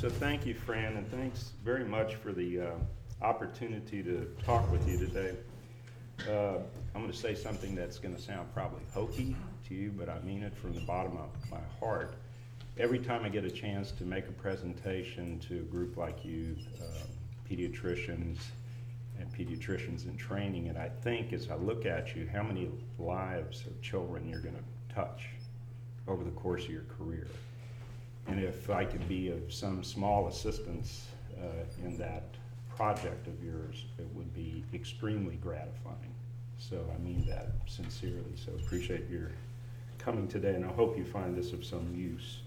So thank you, Fran, and thanks very much for the uh, opportunity to talk with you today. Uh, I'm going to say something that's going to sound probably hokey to you, but I mean it from the bottom of my heart. Every time I get a chance to make a presentation to a group like you, uh, pediatricians and pediatricians in training, and I think as I look at you, how many lives of children you're going to touch over the course of your career. And if I could be of some small assistance uh, in that project of yours, it would be extremely gratifying. So I mean that sincerely. So appreciate your coming today, and I hope you find this of some use.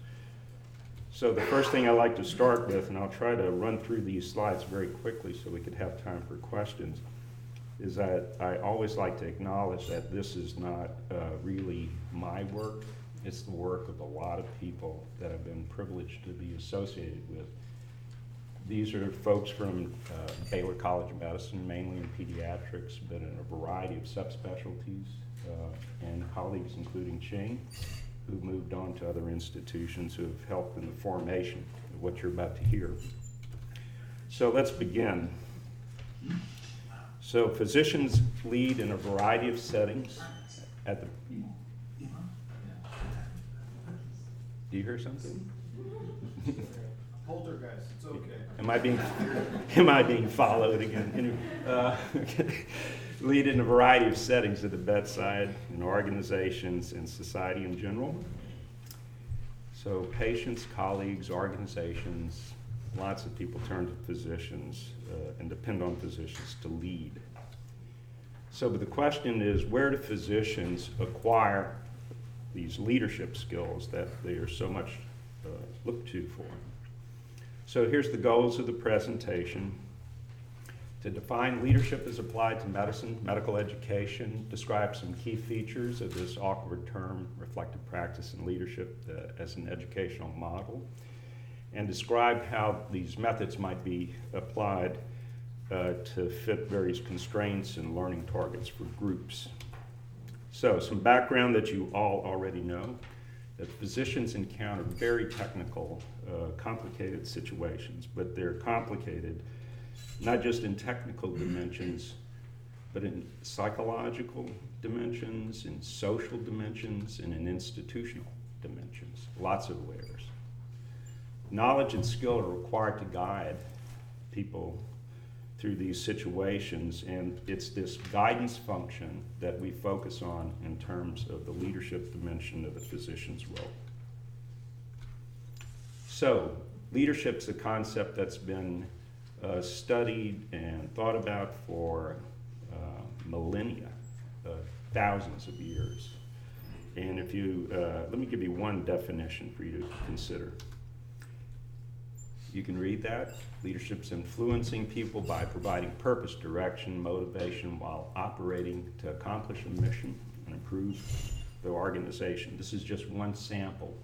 So the first thing I like to start with, and I'll try to run through these slides very quickly so we could have time for questions, is that I always like to acknowledge that this is not uh, really my work. It's the work of a lot of people that I've been privileged to be associated with. These are folks from uh, Baylor College of Medicine, mainly in pediatrics, but in a variety of subspecialties, uh, and colleagues including Ching, who moved on to other institutions who have helped in the formation of what you're about to hear. So let's begin. So physicians lead in a variety of settings at the. Do you hear something? Poltergeist, it's okay. Am I being, am I being followed again? Uh. Lead in a variety of settings at the bedside, in organizations, and society in general. So patients, colleagues, organizations, lots of people turn to physicians uh, and depend on physicians to lead. So but the question is, where do physicians acquire these leadership skills that they are so much uh, looked to for? So here's the goals of the presentation. To define leadership as applied to medicine, medical education, describe some key features of this awkward term, reflective practice and leadership uh, as an educational model, and describe how these methods might be applied uh, to fit various constraints and learning targets for groups. So, some background that you all already know that physicians encounter very technical, uh, complicated situations, but they're complicated not just in technical dimensions, but in psychological dimensions, in social dimensions, and in institutional dimensions, lots of layers. Knowledge and skill are required to guide people through these situations, and it's this guidance function that we focus on in terms of the leadership dimension of the physician's role. So, leadership's a concept that's been uh, studied and thought about for uh, millennia, uh, thousands of years. And if you, uh, let me give you one definition for you to consider. You can read that. Leadership's influencing people by providing purpose, direction, motivation while operating to accomplish a mission and improve the organization. This is just one sample,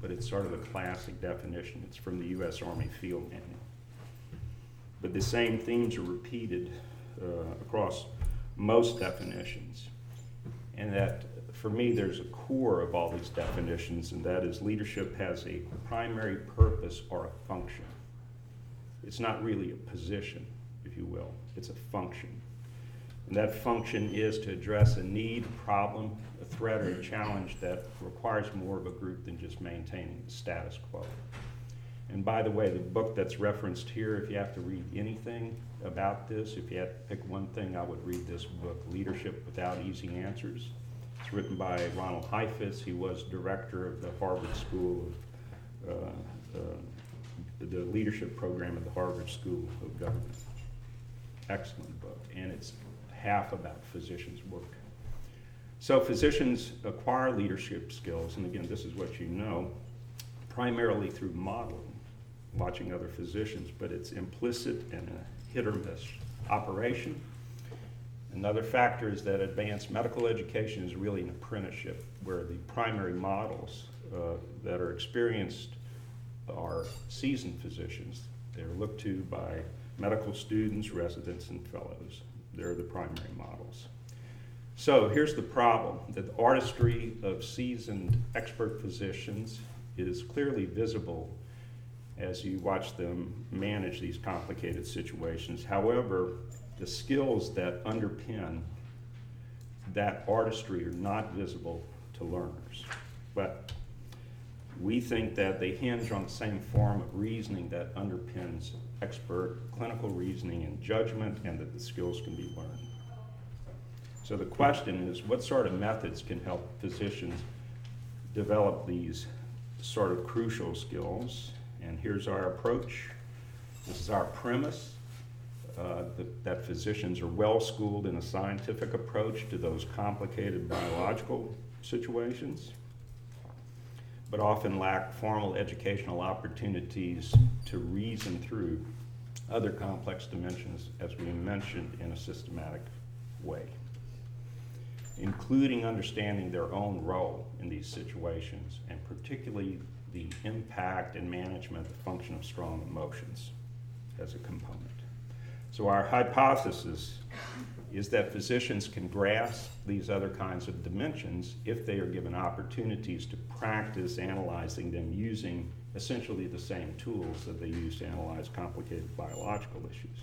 but it's sort of a classic definition. It's from the U.S. Army Field Manual. But the same themes are repeated uh, across most definitions. And that, for me, there's a core of all these definitions, and that is leadership has a primary purpose or a function. It's not really a position, if you will, it's a function. And that function is to address a need, problem, a threat, or a challenge that requires more of a group than just maintaining the status quo. And by the way, the book that's referenced here, if you have to read anything about this, if you had to pick one thing, I would read this book, Leadership Without Easy Answers. It's written by Ronald Heifetz. He was director of the Harvard School of uh, uh, the leadership program at the Harvard School of Government. Excellent book, and it's half about physicians' work. So physicians acquire leadership skills, and again, this is what you know, primarily through modeling, watching other physicians, but it's implicit in a hit or miss operation. Another factor is that advanced medical education is really an apprenticeship where the primary models uh, that are experienced are seasoned physicians. They're looked to by medical students, residents, and fellows. They're the primary models. So here's the problem that the artistry of seasoned expert physicians is clearly visible as you watch them manage these complicated situations. However, the skills that underpin that artistry are not visible to learners. But we think that they hinge on the same form of reasoning that underpins expert clinical reasoning and judgment, and that the skills can be learned. So the question is what sort of methods can help physicians develop these sort of crucial skills? And here's our approach. This is our premise uh, that, that physicians are well schooled in a scientific approach to those complicated biological situations, but often lack formal educational opportunities to reason through other complex dimensions, as we mentioned, in a systematic way, including understanding their own role in these situations, and particularly the impact and management of the function of strong emotions as a component. So, our hypothesis is that physicians can grasp these other kinds of dimensions if they are given opportunities to practice analyzing them using essentially the same tools that they use to analyze complicated biological issues.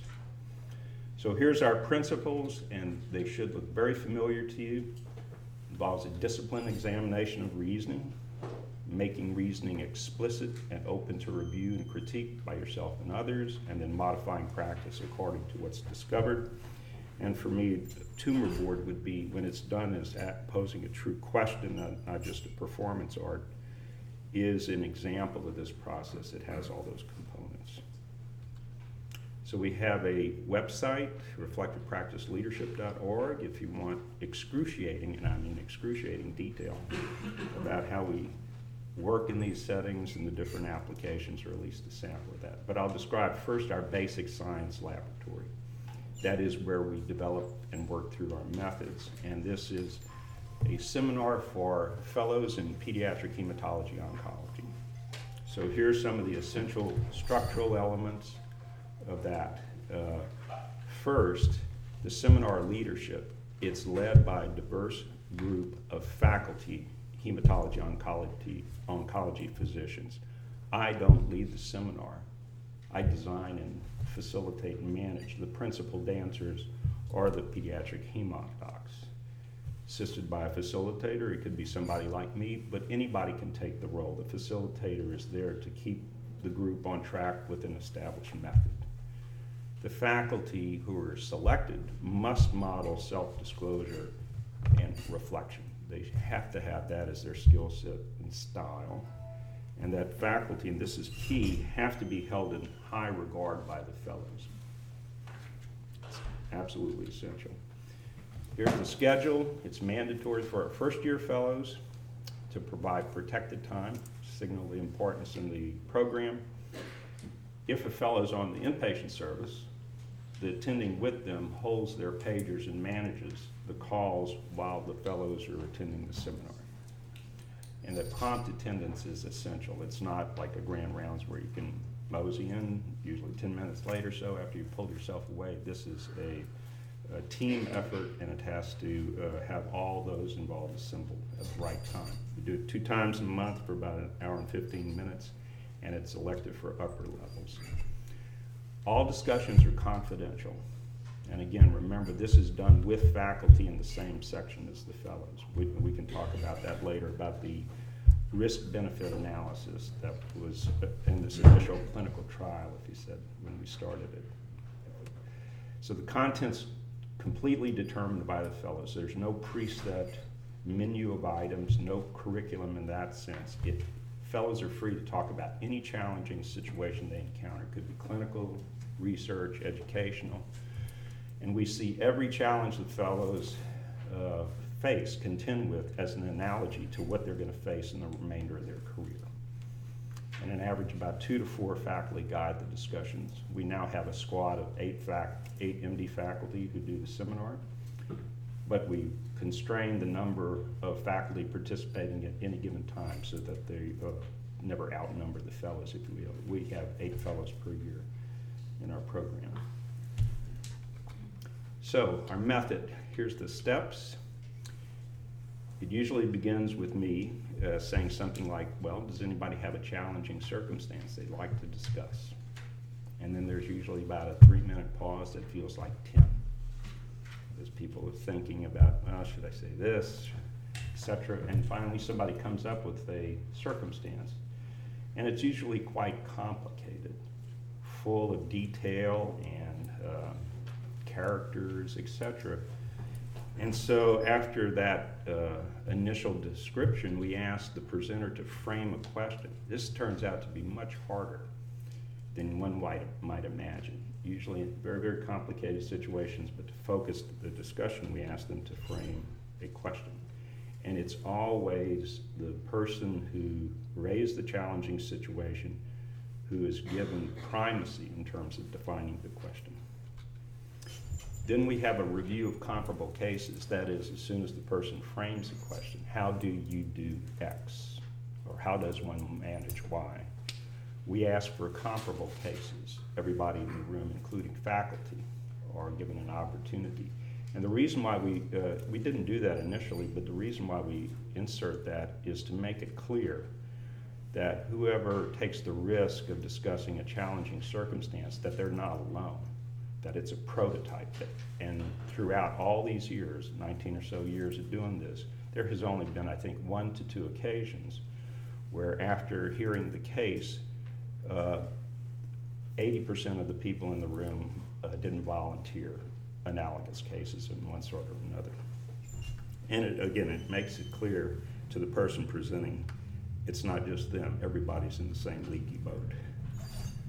So here's our principles, and they should look very familiar to you. Involves a disciplined examination of reasoning, making reasoning explicit and open to review and critique by yourself and others, and then modifying practice according to what's discovered. And for me, tumor board would be when it's done as posing a true question, not, not just a performance art, is an example of this process. It has all those components. So we have a website, reflectivepracticeleadership.org, if you want excruciating, and I mean excruciating detail about how we work in these settings and the different applications, or at least a sample of that. But I'll describe first our basic science laboratory. That is where we develop and work through our methods. And this is a seminar for fellows in pediatric hematology oncology. So here's some of the essential structural elements of that. Uh, first, the seminar leadership. It's led by a diverse group of faculty hematology oncology, oncology physicians. I don't lead the seminar. I design and facilitate and manage. The principal dancers are the pediatric hemonc docs. Assisted by a facilitator, it could be somebody like me, but anybody can take the role. The facilitator is there to keep the group on track with an established method. The faculty who are selected must model self disclosure and reflection. They have to have that as their skill set and style. And that faculty, and this is key, have to be held in high regard by the fellows. It's absolutely essential. Here's the schedule. It's mandatory for our first year fellows to provide protected time, signal the importance in the program. If a fellow is on the inpatient service, the attending with them holds their pagers and manages the calls while the fellows are attending the seminar. And the prompt attendance is essential. It's not like a grand rounds where you can mosey in, usually 10 minutes later so after you've pulled yourself away. This is a, a team effort and it has to uh, have all those involved assembled at the right time. We do it two times a month for about an hour and 15 minutes and it's elective for upper levels. All discussions are confidential. And again, remember, this is done with faculty in the same section as the fellows. We, we can talk about that later, about the risk-benefit analysis that was in this initial clinical trial, if you said, when we started it. So the content's completely determined by the fellows. There's no preset menu of items, no curriculum in that sense. It, fellows are free to talk about any challenging situation they encounter. It could be clinical, research, educational. And we see every challenge that fellows uh, face, contend with, as an analogy to what they're going to face in the remainder of their career. And an average about two to four faculty guide the discussions. We now have a squad of eight, fac- eight MD faculty who do the seminar, but we constrain the number of faculty participating at any given time so that they uh, never outnumber the fellows, if you will. We have eight fellows per year in our program. So, our method here's the steps. It usually begins with me uh, saying something like, well, does anybody have a challenging circumstance they'd like to discuss? And then there's usually about a three-minute pause that feels like 10. As people are thinking about, well, should I say this, et cetera, and finally somebody comes up with a circumstance. And it's usually quite complicated, full of detail and uh, characters, et cetera. And so after that uh, initial description, we asked the presenter to frame a question. This turns out to be much harder than one might, might imagine. Usually in very, very complicated situations, but to focus the discussion, we ask them to frame a question. And it's always the person who raised the challenging situation who is given primacy in terms of defining the question. Then we have a review of comparable cases. That is, as soon as the person frames a question, how do you do X? Or how does one manage Y? We ask for comparable cases. Everybody in the room, including faculty, are given an opportunity. And the reason why we, uh, we didn't do that initially, but the reason why we insert that is to make it clear that whoever takes the risk of discussing a challenging circumstance, that they're not alone, that it's a prototype. And throughout all these years, 19 or so years of doing this, there has only been, I think, one to two occasions where after hearing the case, uh, 80% of the people in the room uh, didn't volunteer analogous cases in one sort or another. And it, again, it makes it clear to the person presenting it's not just them, everybody's in the same leaky boat.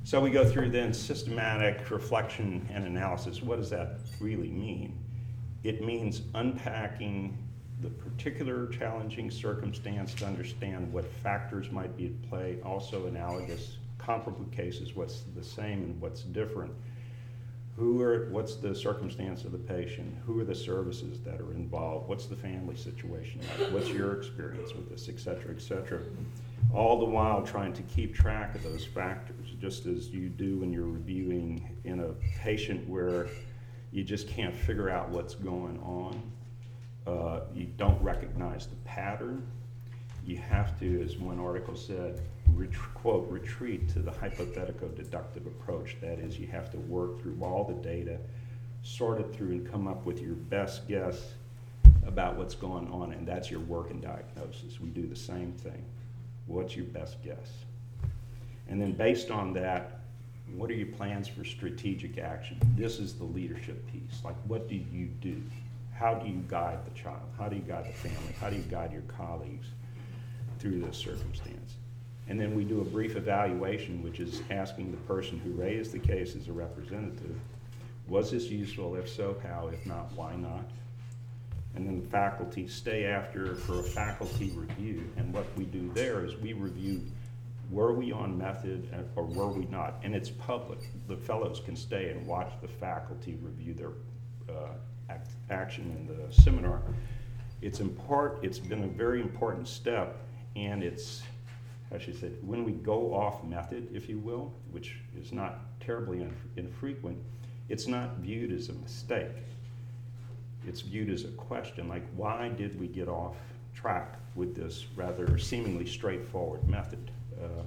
So we go through then systematic reflection and analysis. What does that really mean? It means unpacking the particular challenging circumstance to understand what factors might be at play, also analogous comparable cases, what's the same and what's different who are, what's the circumstance of the patient? Who are the services that are involved? What's the family situation like? What's your experience with this, et cetera, et cetera? All the while trying to keep track of those factors, just as you do when you're reviewing in a patient where you just can't figure out what's going on. Uh, you don't recognize the pattern. You have to, as one article said, ret- quote, retreat to the hypothetico-deductive approach. That is, you have to work through all the data, sort it through, and come up with your best guess about what's going on, and that's your working diagnosis. We do the same thing. What's your best guess? And then based on that, what are your plans for strategic action? This is the leadership piece. Like, what do you do? How do you guide the child? How do you guide the family? How do you guide your colleagues through this circumstance? And then we do a brief evaluation, which is asking the person who raised the case as a representative, was this useful? If so, how? If not, why not? And then the faculty stay after for a faculty review. And what we do there is we review were we on method or were we not? And it's public. The fellows can stay and watch the faculty review their uh, act, action in the seminar. It's import, it's been a very important step, and it's as she said, when we go off method, if you will, which is not terribly inf- infrequent, it's not viewed as a mistake. It's viewed as a question, like why did we get off track with this rather seemingly straightforward method? Uh,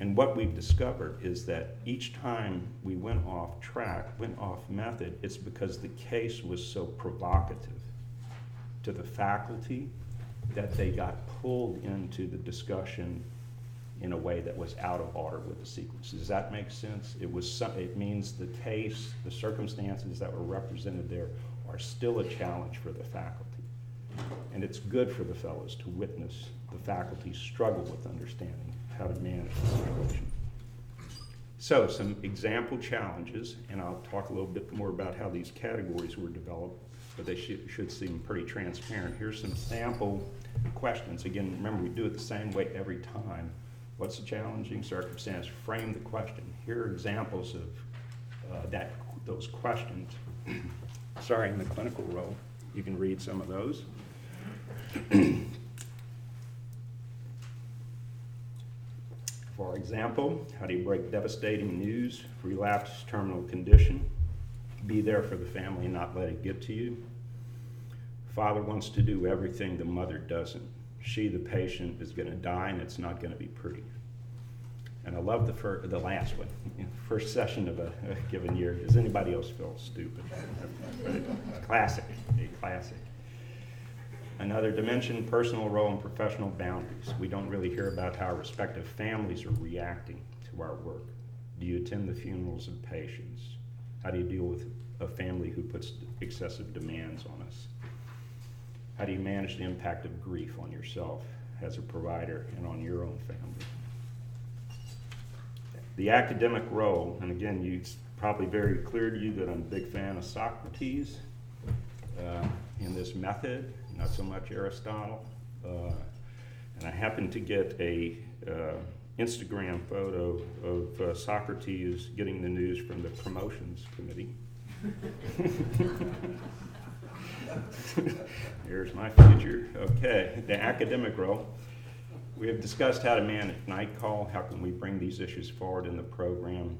and what we've discovered is that each time we went off track, went off method, it's because the case was so provocative to the faculty that they got pulled into the discussion in a way that was out of order with the sequence. Does that make sense? It was some, it means the case, the circumstances that were represented there are still a challenge for the faculty. And it's good for the fellows to witness the faculty struggle with understanding how to manage the situation. So some example challenges, and I'll talk a little bit more about how these categories were developed, but they should, should seem pretty transparent. Here's some sample questions. Again, remember we do it the same way every time. What's the challenging circumstance? Frame the question. Here are examples of uh, that those questions. Sorry, in the clinical role, you can read some of those. For example, how do you break devastating news, relapse, terminal condition? Be there for the family and not let it get to you. Father wants to do everything, the mother doesn't. She, the patient, is going to die, and it's not going to be pretty. And I love the fir- the last one, first session of a, a given year. Does anybody else feel stupid? classic, a classic. Another dimension: personal role and professional boundaries. We don't really hear about how our respective families are reacting to our work. Do you attend the funerals of patients? How do you deal with a family who puts excessive demands on us? How do you manage the impact of grief on yourself as a provider and on your own family? The academic role, and again, you, it's probably very clear to you that I'm a big fan of Socrates uh, in this method, not so much Aristotle. Uh, and I happened to get a uh, Instagram photo of uh, Socrates getting the news from the promotions committee. Here's my future. Okay, the academic role. We have discussed how to manage night call. How can we bring these issues forward in the program?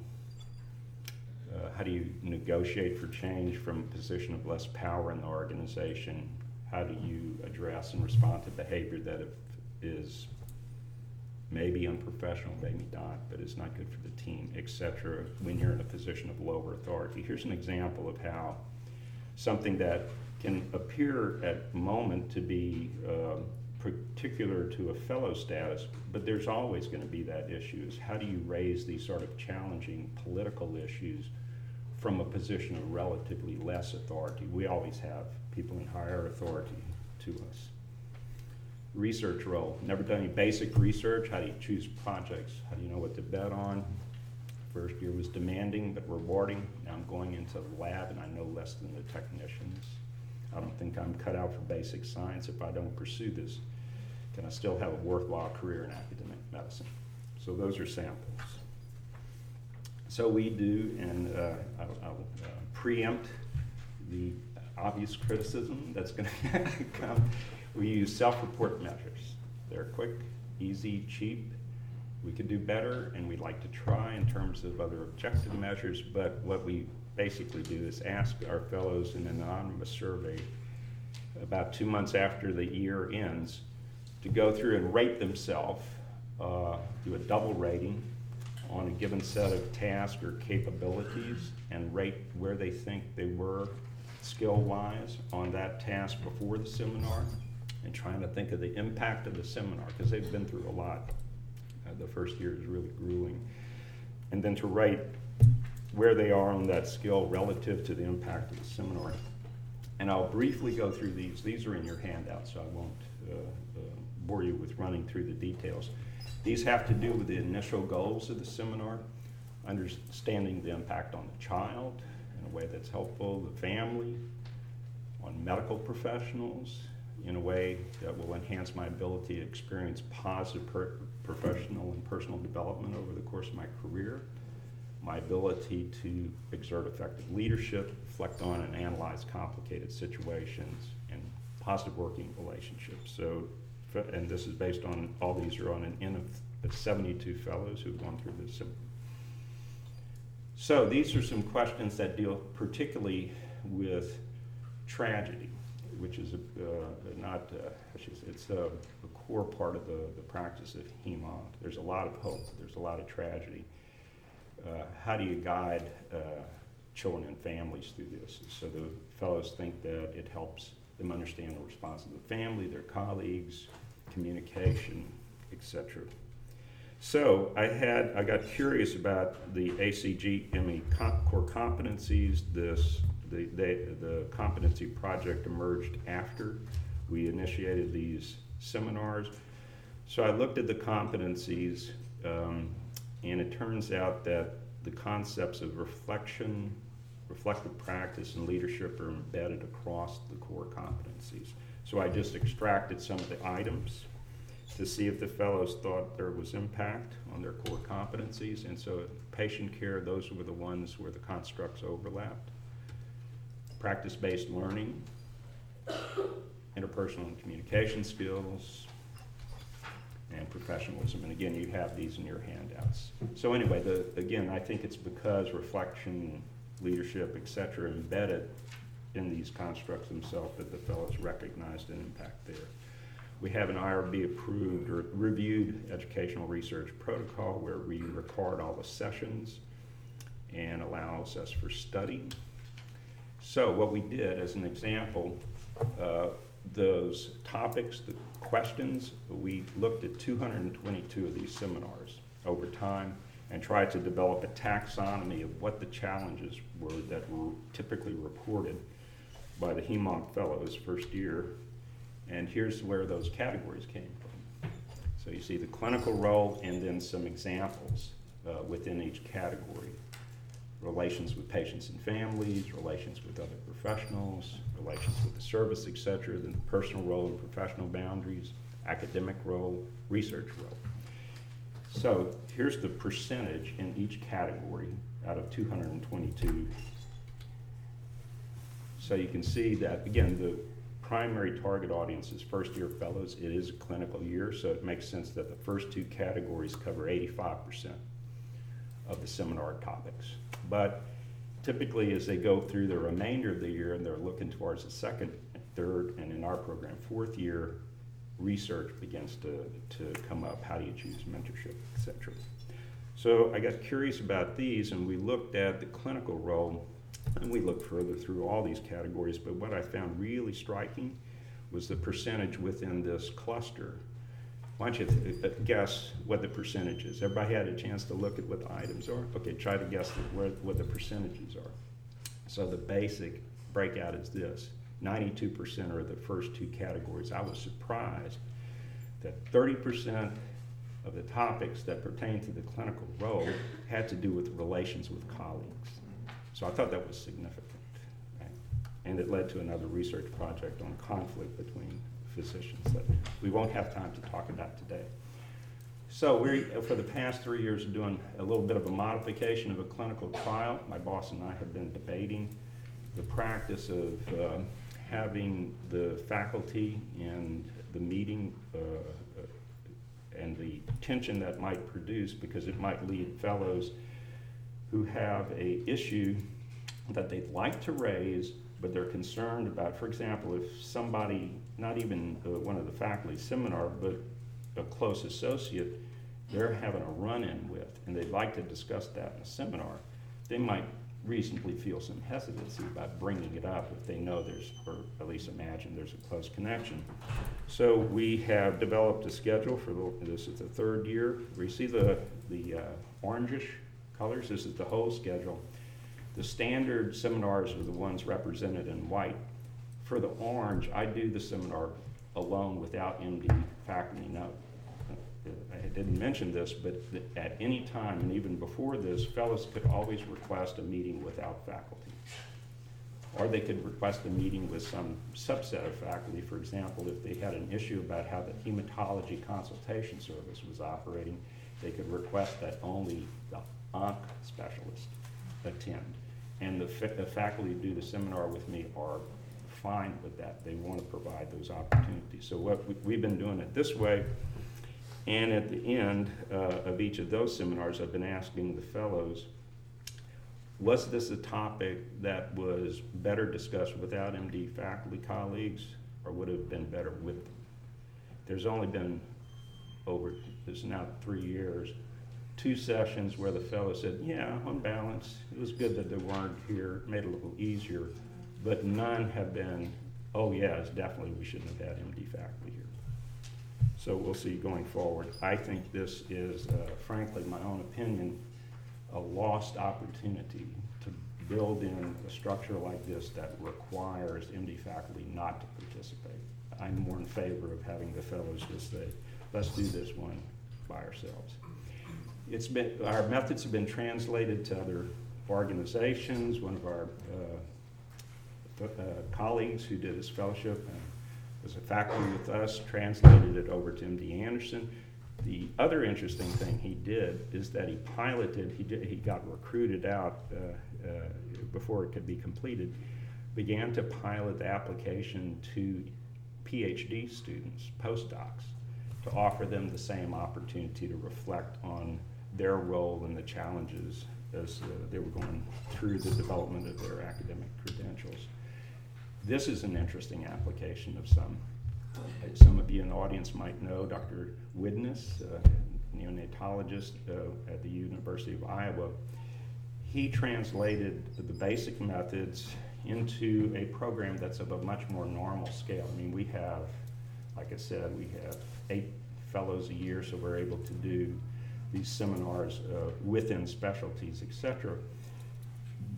Uh, how do you negotiate for change from a position of less power in the organization? How do you address and respond to behavior that is maybe unprofessional, maybe not, but it's not good for the team, etc., when you're in a position of lower authority? Here's an example of how something that can appear at moment to be uh, particular to a fellow status, but there's always going to be that issue is how do you raise these sort of challenging political issues from a position of relatively less authority? We always have people in higher authority to us. Research role. Never done any basic research. How do you choose projects? How do you know what to bet on? First year was demanding but rewarding. Now I'm going into the lab and I know less than the technicians. I don't think I'm cut out for basic science if I don't pursue this. Can I still have a worthwhile career in academic medicine? So those are samples. So we do, and uh, I'll, I'll uh, preempt the obvious criticism that's going to come. We use self-report measures. They're quick, easy, cheap. We could do better, and we'd like to try in terms of other objective measures, but what we basically do is ask our fellows in an anonymous survey about two months after the year ends to go through and rate themselves, uh, do a double rating on a given set of tasks or capabilities and rate where they think they were skill-wise on that task before the seminar and trying to think of the impact of the seminar because they've been through a lot. Uh, the first year is really grueling. And then to rate where they are on that skill relative to the impact of the seminar. And I'll briefly go through these. These are in your handout, so I won't uh, bore you with running through the details. These have to do with the initial goals of the seminar, understanding the impact on the child in a way that's helpful, the family, on medical professionals in a way that will enhance my ability to experience positive per- professional and personal development over the course of my career my ability to exert effective leadership, reflect on and analyze complicated situations, and positive working relationships. So, and this is based on, all these are on an N of 72 fellows who've gone through this. So these are some questions that deal particularly with tragedy, which is a, uh, not, uh, it's a, a, core part of the, the practice of HEMONC. There's a lot of hope, there's a lot of tragedy uh, how do you guide uh, children and families through this? So the fellows think that it helps them understand the response of the family, their colleagues, communication, etc. So I had I got curious about the ACG core competencies. This the, the the competency project emerged after we initiated these seminars. So I looked at the competencies. Um, and it turns out that the concepts of reflection, reflective practice, and leadership are embedded across the core competencies. So I just extracted some of the items to see if the fellows thought there was impact on their core competencies. And so patient care, those were the ones where the constructs overlapped. Practice-based learning, interpersonal and communication skills, and professionalism. And again, you have these in your handouts. So anyway, the, again, I think it's because reflection, leadership, et cetera, embedded in these constructs themselves that the fellows recognized an impact there. We have an IRB approved or reviewed educational research protocol where we record all the sessions and allows us for study. So what we did, as an example, uh, those topics, the questions, we looked at 222 of these seminars over time and tried to develop a taxonomy of what the challenges were that were typically reported by the HEMONC fellows first year. And here's where those categories came from. So you see the clinical role and then some examples uh, within each category relations with patients and families, relations with other professionals, relations with the service, et cetera, then personal role and professional boundaries, academic role, research role. So here's the percentage in each category out of 222. So you can see that, again, the primary target audience is first-year fellows. It is a clinical year, so it makes sense that the first two categories cover 85% of the seminar topics. But typically, as they go through the remainder of the year and they're looking towards the second, third, and in our program, fourth year, research begins to, to come up. How do you choose mentorship, et cetera. So I got curious about these, and we looked at the clinical role, and we looked further through all these categories. But what I found really striking was the percentage within this cluster why don't you th- uh, guess what the percentage is? Everybody had a chance to look at what the items are? Okay, try to guess where, what the percentages are. So the basic breakout is this, ninety-two percent are the first two categories. I was surprised that thirty percent of the topics that pertain to the clinical role had to do with relations with colleagues. So I thought that was significant. right? And it led to another research project on conflict between physicians that we won't have time to talk about today. So we, for the past three years, doing a little bit of a modification of a clinical trial. My boss and I have been debating the practice of uh, having the faculty and the meeting uh, and the tension that might produce because it might lead fellows who have a issue that they'd like to raise but they're concerned about, for example, if somebody, not even uh, one of the faculty seminar, but a close associate, they're having a run-in with, and they'd like to discuss that in a seminar, they might reasonably feel some hesitancy about bringing it up if they know there's, or at least imagine there's a close connection. So we have developed a schedule for the, this is the third year. We see the, the uh, orangish colors, this is the whole schedule. The standard seminars are the ones represented in white. For the orange, I do the seminar alone without MD faculty note. Uh, I didn't mention this, but at any time, and even before this, fellows could always request a meeting without faculty. Or they could request a meeting with some subset of faculty. For example, if they had an issue about how the hematology consultation service was operating, they could request that only the onc specialist attend and the, fa- the faculty who do the seminar with me are fine with that. They want to provide those opportunities. So what we, we've been doing it this way, and at the end uh, of each of those seminars, I've been asking the fellows, was this a topic that was better discussed without MD faculty colleagues, or would have been better with them? There's only been over, this now three years, two sessions where the fellow said, yeah, on balance, it was good that they weren't here, made it a little easier, but none have been, oh yes, definitely we shouldn't have had MD faculty here. So we'll see going forward. I think this is, uh, frankly, my own opinion, a lost opportunity to build in a structure like this that requires MD faculty not to participate. I'm more in favor of having the fellows just say, let's do this one by ourselves it's been, our methods have been translated to other organizations. One of our uh, uh, colleagues who did his fellowship and was a faculty with us translated it over to MD Anderson. The other interesting thing he did is that he piloted, he, did, he got recruited out uh, uh before it could be completed, began to pilot the application to PhD students, postdocs, to offer them the same opportunity to reflect on their role and the challenges as uh, they were going through the development of their academic credentials. This is an interesting application of some. Uh, Some of you in the audience might know Dr. Widness, uh, neonatologist uh, at the University of Iowa. He translated the basic methods into a program that's of a much more normal scale. I mean, we have, like I said, we have eight fellows a year, so we're able to do these seminars uh, within specialties, et cetera.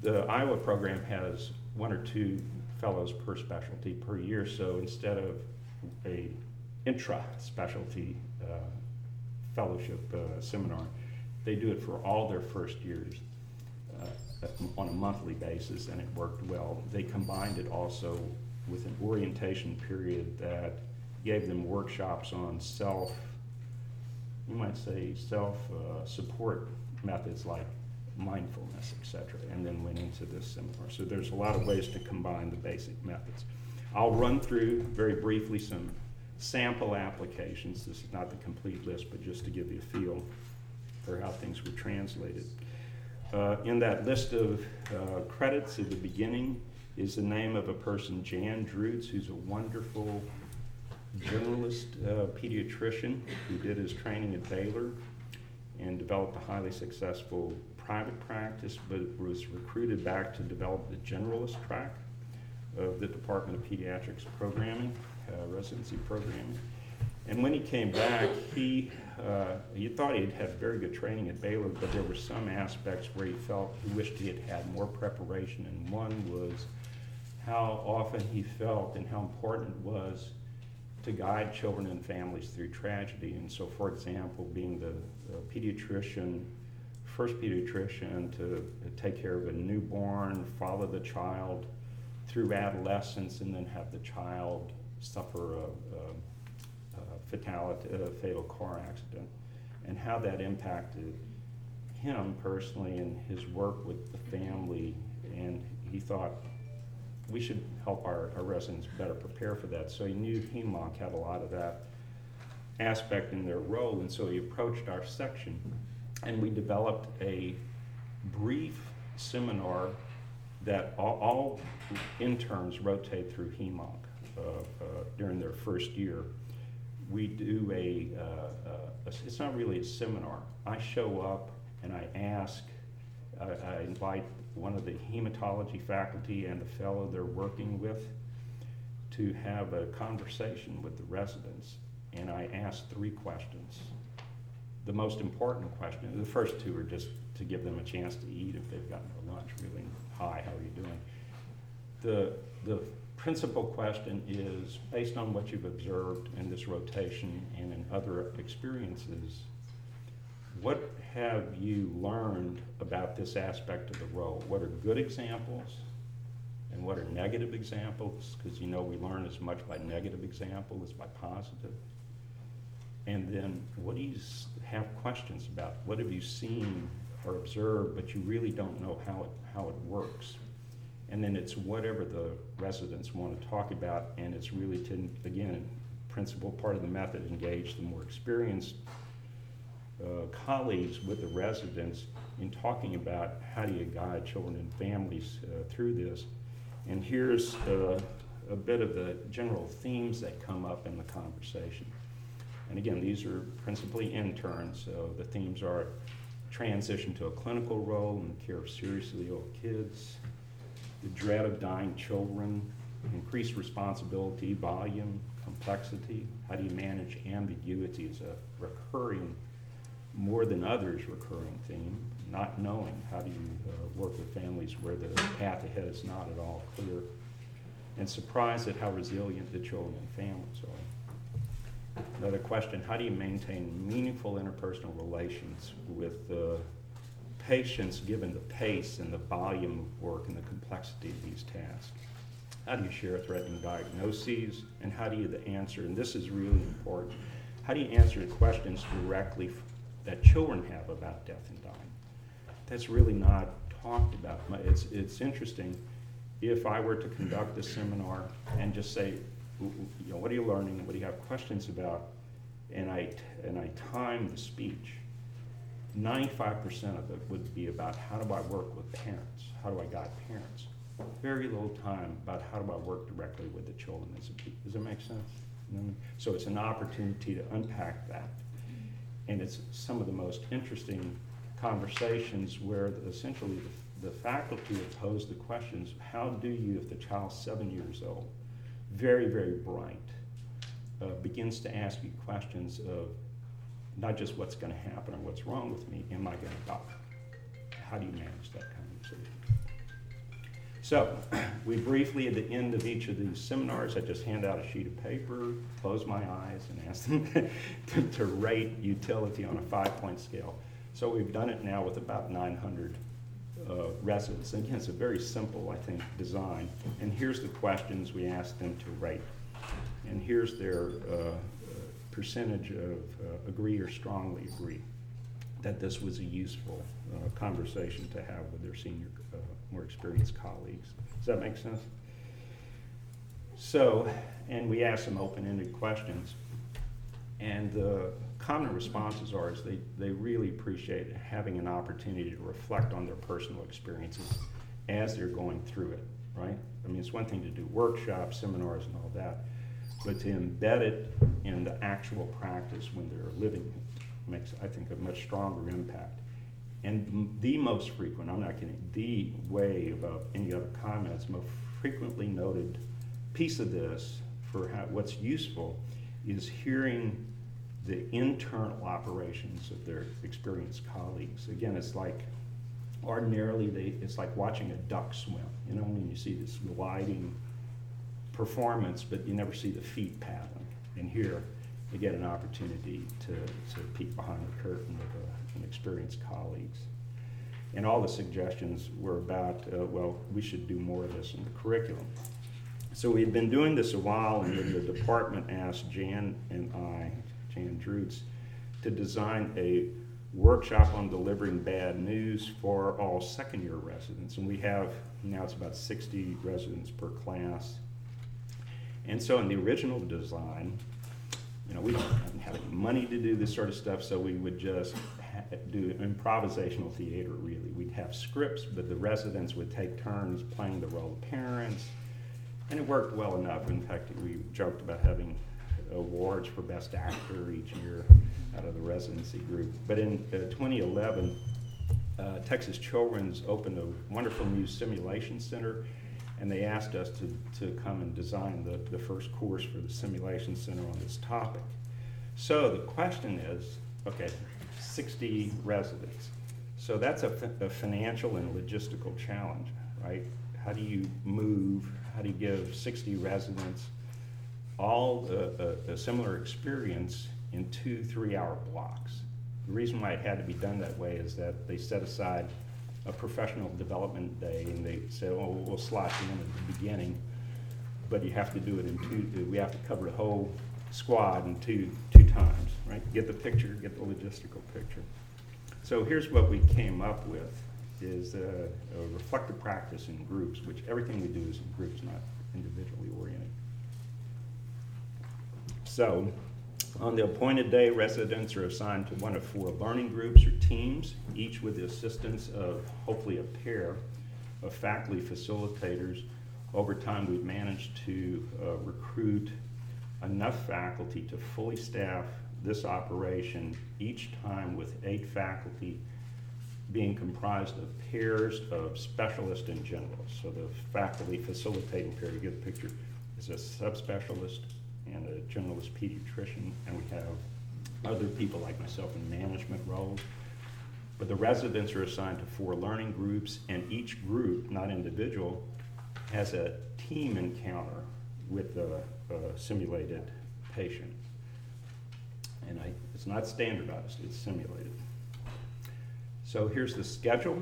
The Iowa program has one or two fellows per specialty per year, so instead of a intra-specialty uh, fellowship uh, seminar, they do it for all their first years uh, on a monthly basis, and it worked well. They combined it also with an orientation period that gave them workshops on self, you might say, self-support methods like mindfulness, et cetera, and then went into this seminar. So there's a lot of ways to combine the basic methods. I'll run through very briefly some sample applications. This is not the complete list, but just to give you a feel for how things were translated. Uh, in that list of uh, credits at the beginning is the name of a person, Jan Drutz, who's a wonderful generalist uh, pediatrician who did his training at Baylor and developed a highly successful private practice, but was recruited back to develop the generalist track of the Department of Pediatrics programming, uh, residency programming. And when he came back, he, uh, he thought he'd had very good training at Baylor, but there were some aspects where he felt he wished he had had more preparation. And one was how often he felt and how important it was to guide children and families through tragedy. And so, for example, being the, the pediatrician, first pediatrician to take care of a newborn, follow the child through adolescence, and then have the child suffer a, a, a fatality, a fatal car accident, and how that impacted him personally and his work with the family. And he thought we should help our, our residents better prepare for that. So he knew HEMONC had a lot of that aspect in their role, and so he approached our section, and we developed a brief seminar that all, all interns rotate through HEMONC uh, uh, during their first year. We do a, uh, a, it's not really a seminar. I show up and I ask, I invite one of the hematology faculty and a fellow they're working with to have a conversation with the residents. And I ask three questions. The most important question, the first two are just to give them a chance to eat if they've gotten their lunch really. Hi, how are you doing? The, the principal question is based on what you've observed in this rotation and in other experiences, what have you learned about this aspect of the role? What are good examples and what are negative examples? Because you know we learn as much by negative example as by positive. And then what do you have questions about? What have you seen or observed, but you really don't know how it, how it works? And then it's whatever the residents want to talk about, and it's really to, again, principal part of the method, engage the more experienced uh, colleagues with the residents in talking about how do you guide children and families uh, through this. And here's uh, a bit of the general themes that come up in the conversation. And again, these are principally interns, so the themes are transition to a clinical role in the care of seriously ill kids, the dread of dying children, increased responsibility, volume, complexity, how do you manage ambiguity is a recurring more than others recurring theme, not knowing how do you uh, work with families where the path ahead is not at all clear, and surprised at how resilient the children and families are. Another question, how do you maintain meaningful interpersonal relations with the patients given the pace and the volume of work and the complexity of these tasks? How do you share threatening diagnoses, and how do you answer, and this is really important, how do you answer the questions directly that children have about death and dying. That's really not talked about. It's, it's interesting if I were to conduct a seminar and just say, you know, what are you learning? What do you have questions about? And I, and I time the speech. 95% of it would be about how do I work with parents? How do I guide parents? very little time about how do I work directly with the children. Does it, does it make sense? So it's an opportunity to unpack that. And it's some of the most interesting conversations where essentially the, the faculty have posed the questions, how do you, if the child's seven years old, very, very bright, uh, begins to ask you questions of not just what's gonna happen or what's wrong with me, am I gonna die? How do you manage that conversation? So, we briefly, at the end of each of these seminars, I just hand out a sheet of paper, close my eyes, and ask them to, to rate utility on a five-point scale. So we've done it now with about 900 uh, residents. And again, it's a very simple, I think, design. And here's the questions we asked them to rate. And here's their uh, uh, percentage of uh, agree or strongly agree that this was a useful uh, conversation to have with their senior, uh, more experienced colleagues. Does that make sense? So, and we asked some open-ended questions. And the common responses are is they, they really appreciate having an opportunity to reflect on their personal experiences as they're going through it, right? I mean, it's one thing to do workshops, seminars, and all that, but to embed it in the actual practice when they're living makes, I think, a much stronger impact. And the most frequent, I'm not kidding, the way above any other comments, most frequently noted piece of this for how, what's useful is hearing the internal operations of their experienced colleagues. Again, it's like ordinarily they, it's like watching a duck swim. You know, when you see this gliding performance, but you never see the feet paddling. And here, you get an opportunity to, to peek behind the curtain with a, an experienced colleagues. And all the suggestions were about, uh, well, we should do more of this in the curriculum. So we had been doing this a while, and then the department asked Jan and I, Jan Drutz, to design a workshop on delivering bad news for all second-year residents. And we have, now it's about 60 residents per class. And so in the original design, you know, we didn't have any money to do this sort of stuff, so we would just do improvisational theater, really. We'd have scripts, but the residents would take turns playing the role of parents, and it worked well enough. In fact, we joked about having awards for best actor each year out of the residency group. But in uh, 2011, uh, Texas Children's opened a wonderful new simulation center, and they asked us to, to come and design the, the first course for the simulation center on this topic. So the question is, okay, 60 residents. So that's a, a financial and logistical challenge, right? How do you move, how do you give 60 residents all a, a, a similar experience in two three-hour blocks? The reason why it had to be done that way is that they set aside a professional development day and they say, oh, we'll slot you in at the beginning, but you have to do it in two, we have to cover the whole squad in two, two times, right? Get the picture, get the logistical picture. So here's what we came up with, is a, a reflective practice in groups, which everything we do is in groups, not individually oriented. So, on the appointed day, residents are assigned to one of four learning groups or teams, each with the assistance of hopefully a pair of faculty facilitators. Over time, we've managed to uh, recruit enough faculty to fully staff this operation each time with eight faculty being comprised of pairs of specialists and generalists. So the faculty facilitating pair, you get the picture, is a subspecialist and a generalist pediatrician, and we have other people like myself in management roles. But the residents are assigned to four learning groups, and each group, not individual, has a team encounter with a, a uh, simulated patient. And I, it's not standardized, it's simulated. So here's the schedule.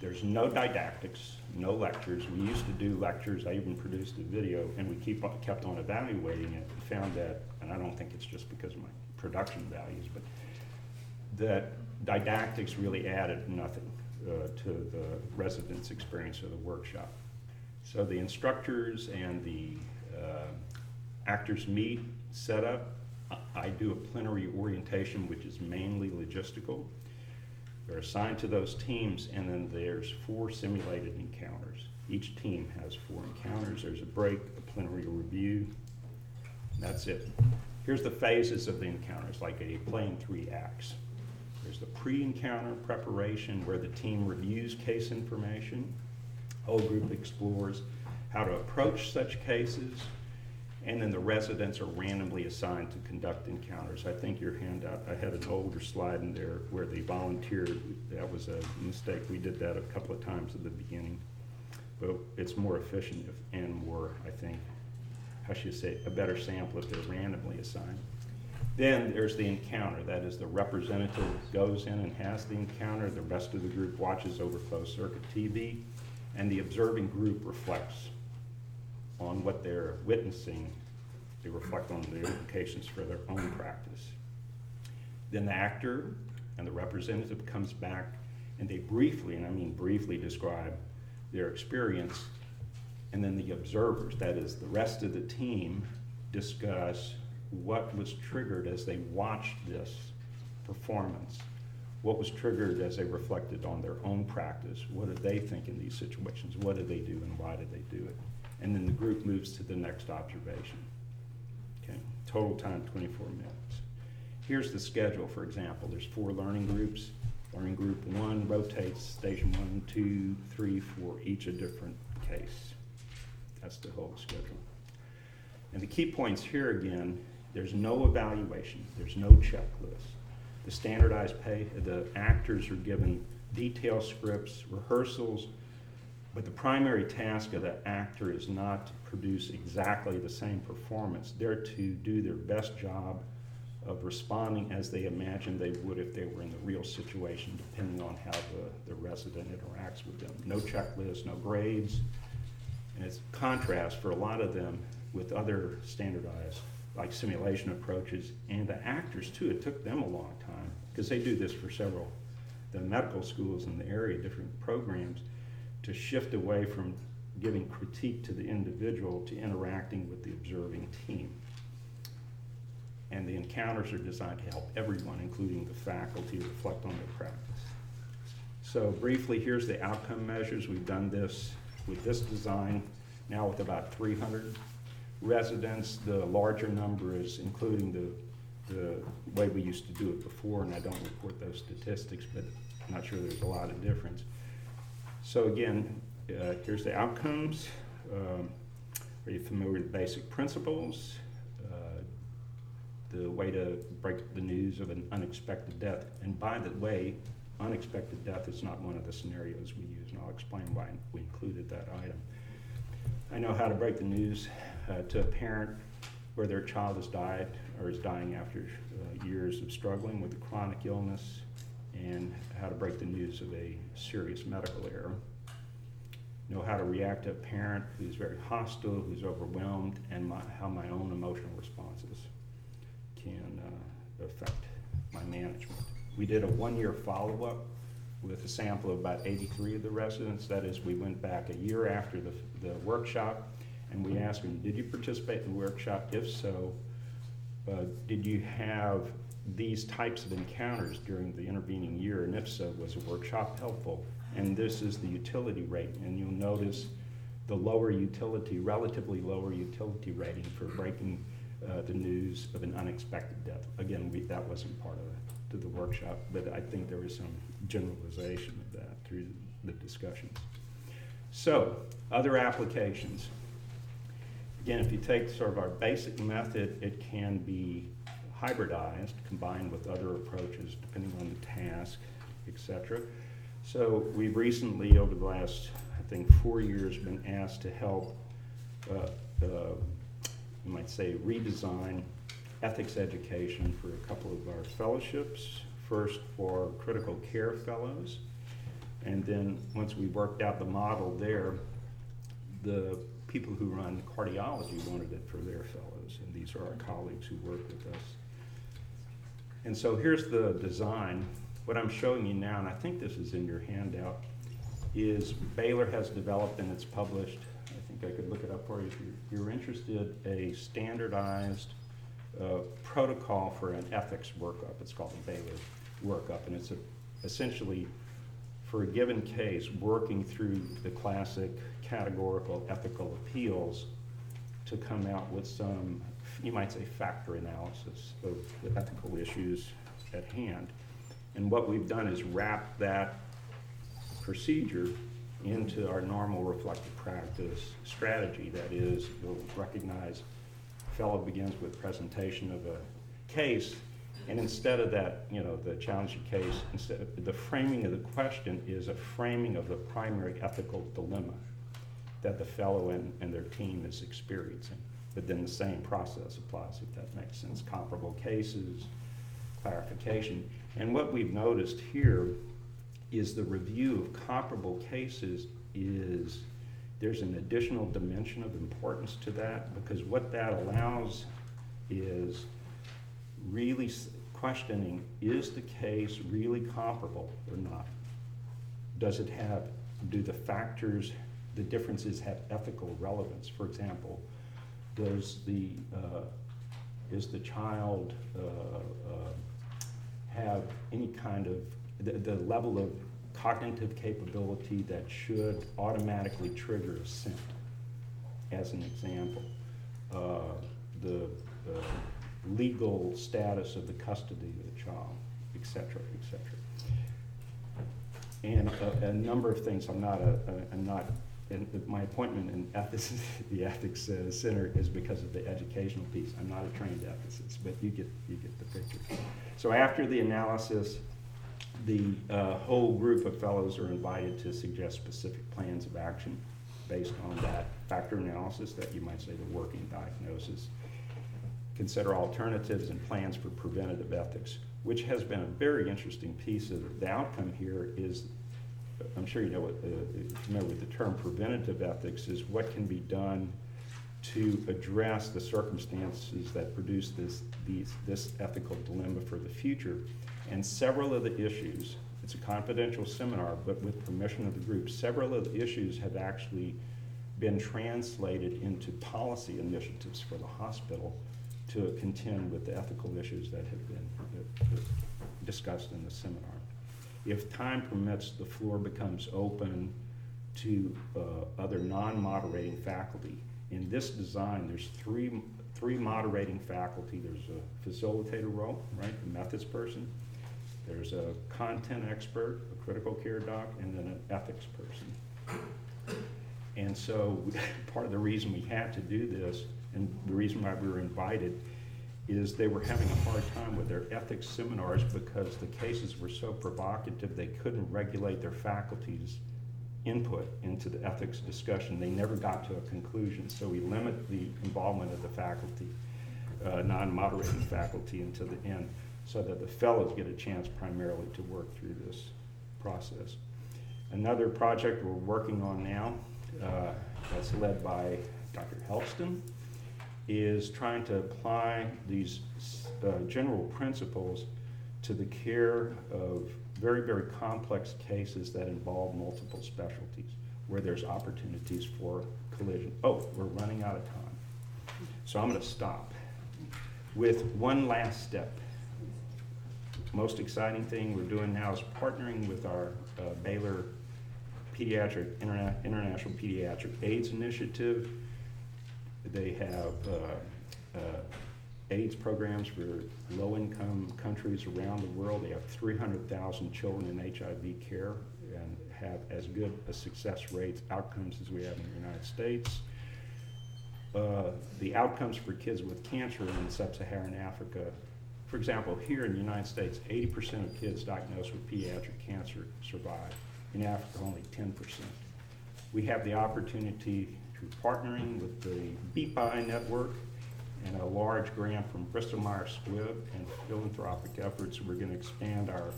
There's no didactics, no lectures. We used to do lectures. I even produced a video, and we keep on, kept on evaluating it. and Found that, and I don't think it's just because of my production values, but that didactics really added nothing uh, to the residents' experience of the workshop. So the instructors and the uh, actors meet, set up. I do a plenary orientation, which is mainly logistical. They're assigned to those teams, and then there's four simulated encounters. Each team has four encounters. There's a break, a plenary review. That's it. Here's the phases of the encounters, like a play in three acts. There's the pre-encounter preparation, where the team reviews case information. Whole group explores how to approach such cases, and then the residents are randomly assigned to conduct encounters. I think your handout, I had an older slide in there where they volunteered. That was a mistake. We did that a couple of times at the beginning. But it's more efficient if- and more, I think, how should say, a better sample if they're randomly assigned. Then there's the encounter. That is, the representative goes in and has the encounter. The rest of the group watches over closed circuit TV, and the observing group reflects on what they're witnessing. They reflect on the implications for their own practice. Then the actor and the representative comes back, and they briefly, and I mean briefly, describe their experience. And then the observers, that is, the rest of the team, discuss what was triggered as they watched this performance. What was triggered as they reflected on their own practice? What did they think in these situations? What did they do and why did they do it? And then the group moves to the next observation. Okay, total time 24 minutes. Here's the schedule, for example. There's four learning groups. Learning group one rotates station one, two, three, four, each a different case. That's the whole schedule. And the key points here again, there's no evaluation, there's no checklist. The standardized pay, the actors are given detailed scripts, rehearsals, but the primary task of the actor is not to produce exactly the same performance. They're to do their best job of responding as they imagine they would if they were in the real situation, depending on how the, the resident interacts with them. No checklist, no grades. And it's contrast for a lot of them with other standardized, like simulation approaches, and the actors too. It took them a long time because they do this for several, the medical schools in the area, different programs, to shift away from giving critique to the individual to interacting with the observing team. And the encounters are designed to help everyone, including the faculty, reflect on their practice. So briefly, here's the outcome measures. We've done this with this design now with about 300 residents. The larger number is including the, the way we used to do it before, and I don't report those statistics, but I'm not sure there's a lot of difference. So again, uh, here's the outcomes. Um, Are you familiar with basic principles? Uh, The way to break the news of an unexpected death. And by the way, unexpected death is not one of the scenarios we use, and I'll explain why we included that item. I know how to break the news uh, to a parent where their child has died or is dying after uh, years of struggling with a chronic illness, and how to break the news of a serious medical error. Know how to react to a parent who's very hostile, who's overwhelmed, and my, how my own emotional responses can uh, affect my management. We did a one-year follow-up with a sample of about 83 of the residents. That is, we went back a year after the, the workshop, and we asked them, did you participate in the workshop? If so, uh, did you have these types of encounters during the intervening year? And if so, was the workshop helpful? And this is the utility rate, and you'll notice the lower utility, relatively lower utility rating for breaking uh, the news of an unexpected death. Again, we, that wasn't part of the, the workshop, but I think there was some generalization of that through the discussions. So, other applications. Again, if you take sort of our basic method, it can be hybridized, combined with other approaches depending on the task, et cetera. So we've recently, over the last, I think, four years, been asked to help, uh, uh, you might say, redesign ethics education for a couple of our fellowships. First for critical care fellows, and then once we worked out the model there, the people who run cardiology wanted it for their fellows, and these are our colleagues who work with us. And so here's the design. What I'm showing you now, and I think this is in your handout, is Baylor has developed and it's published, I think I could look it up for you if you're, interested, a standardized uh, protocol for an ethics workup. It's called the Baylor workup, and it's a essentially, for a given case, working through the classic categorical ethical appeals to come out with some, you might say, factor analysis of the ethical issues at hand. And what we've done is wrap that procedure into our normal reflective practice strategy. That is, you'll recognize fellow begins with presentation of a case, and instead of that, you know, the challenging case, instead of, the framing of the question is a framing of the primary ethical dilemma that the fellow and, and their team is experiencing. But then the same process applies, if that makes sense. Comparable cases, clarification. And what we've noticed here is the review of comparable cases is there's an additional dimension of importance to that because what that allows is really questioning is the case really comparable or not? Does it have, do the factors, the differences have ethical relevance? For example, does the, uh, is the child uh, uh, have any kind of, the, the level of cognitive capability that should automatically trigger assent, as an example. Uh, The, the legal status of the custody of the child, et cetera, et cetera. And a, a number of things, I'm not a, a- I'm not, and my appointment in ethics, the Ethics uh, Center is because of the educational piece. I'm not a trained ethicist, but you get, you get the picture. So after the analysis, the uh, whole group of fellows are invited to suggest specific plans of action based on that factor analysis that you might say the working diagnosis. Consider alternatives and plans for preventative ethics, which has been a very interesting piece of the outcome here is, I'm sure you know what, uh, the term preventative ethics, is what can be done to address the circumstances that produce this, these, this ethical dilemma for the future. And several of the issues, it's a confidential seminar, but with permission of the group, several of the issues have actually been translated into policy initiatives for the hospital to contend with the ethical issues that have been uh, uh, discussed in the seminar. If time permits, the floor becomes open to uh, other non-moderating faculty. In this design, there's three, three moderating faculty. There's a facilitator role, right, the methods person. There's a content expert, a critical care doc, and then an ethics person. And so, part of the reason we had to do this, and the reason why we were invited, is they were having a hard time with their ethics seminars because the cases were so provocative, they couldn't regulate their faculty's input into the ethics discussion. They never got to a conclusion, so we limit the involvement of the faculty, uh, non-moderating faculty until the end, so that the fellows get a chance primarily to work through this process. Another project we're working on now, uh, that's led by Dr. Helpston, is trying to apply these uh, general principles to the care of very, very complex cases that involve multiple specialties, where there's opportunities for collision. Oh, we're running out of time. So I'm going to stop with one last step. Most exciting thing we're doing now is partnering with our uh, Baylor Pediatric, Interna- International Pediatric AIDS Initiative. They have uh, uh, AIDS programs for low-income countries around the world. They have 300,000 children in HIV care and have as good a success rates, outcomes as we have in the United States. Uh, The outcomes for kids with cancer in sub-Saharan Africa, for example, here in the United States, 80% of kids diagnosed with pediatric cancer survive. In Africa, only 10%. We have the opportunity through partnering with the BPI network and a large grant from Bristol Myers Squibb and philanthropic efforts, we're going to expand our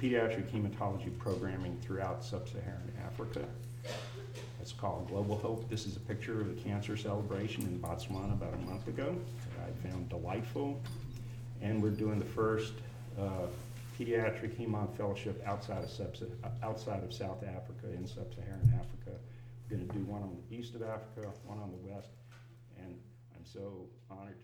pediatric hematology programming throughout sub-Saharan Africa. It's called Global Hope. This is a picture of the cancer celebration in Botswana about a month ago that I found delightful. And we're doing the first uh, pediatric hemonc fellowship outside of sub, outside of South Africa, in sub-Saharan Africa. To do one on the east of Africa, one on the west, and I'm so honored to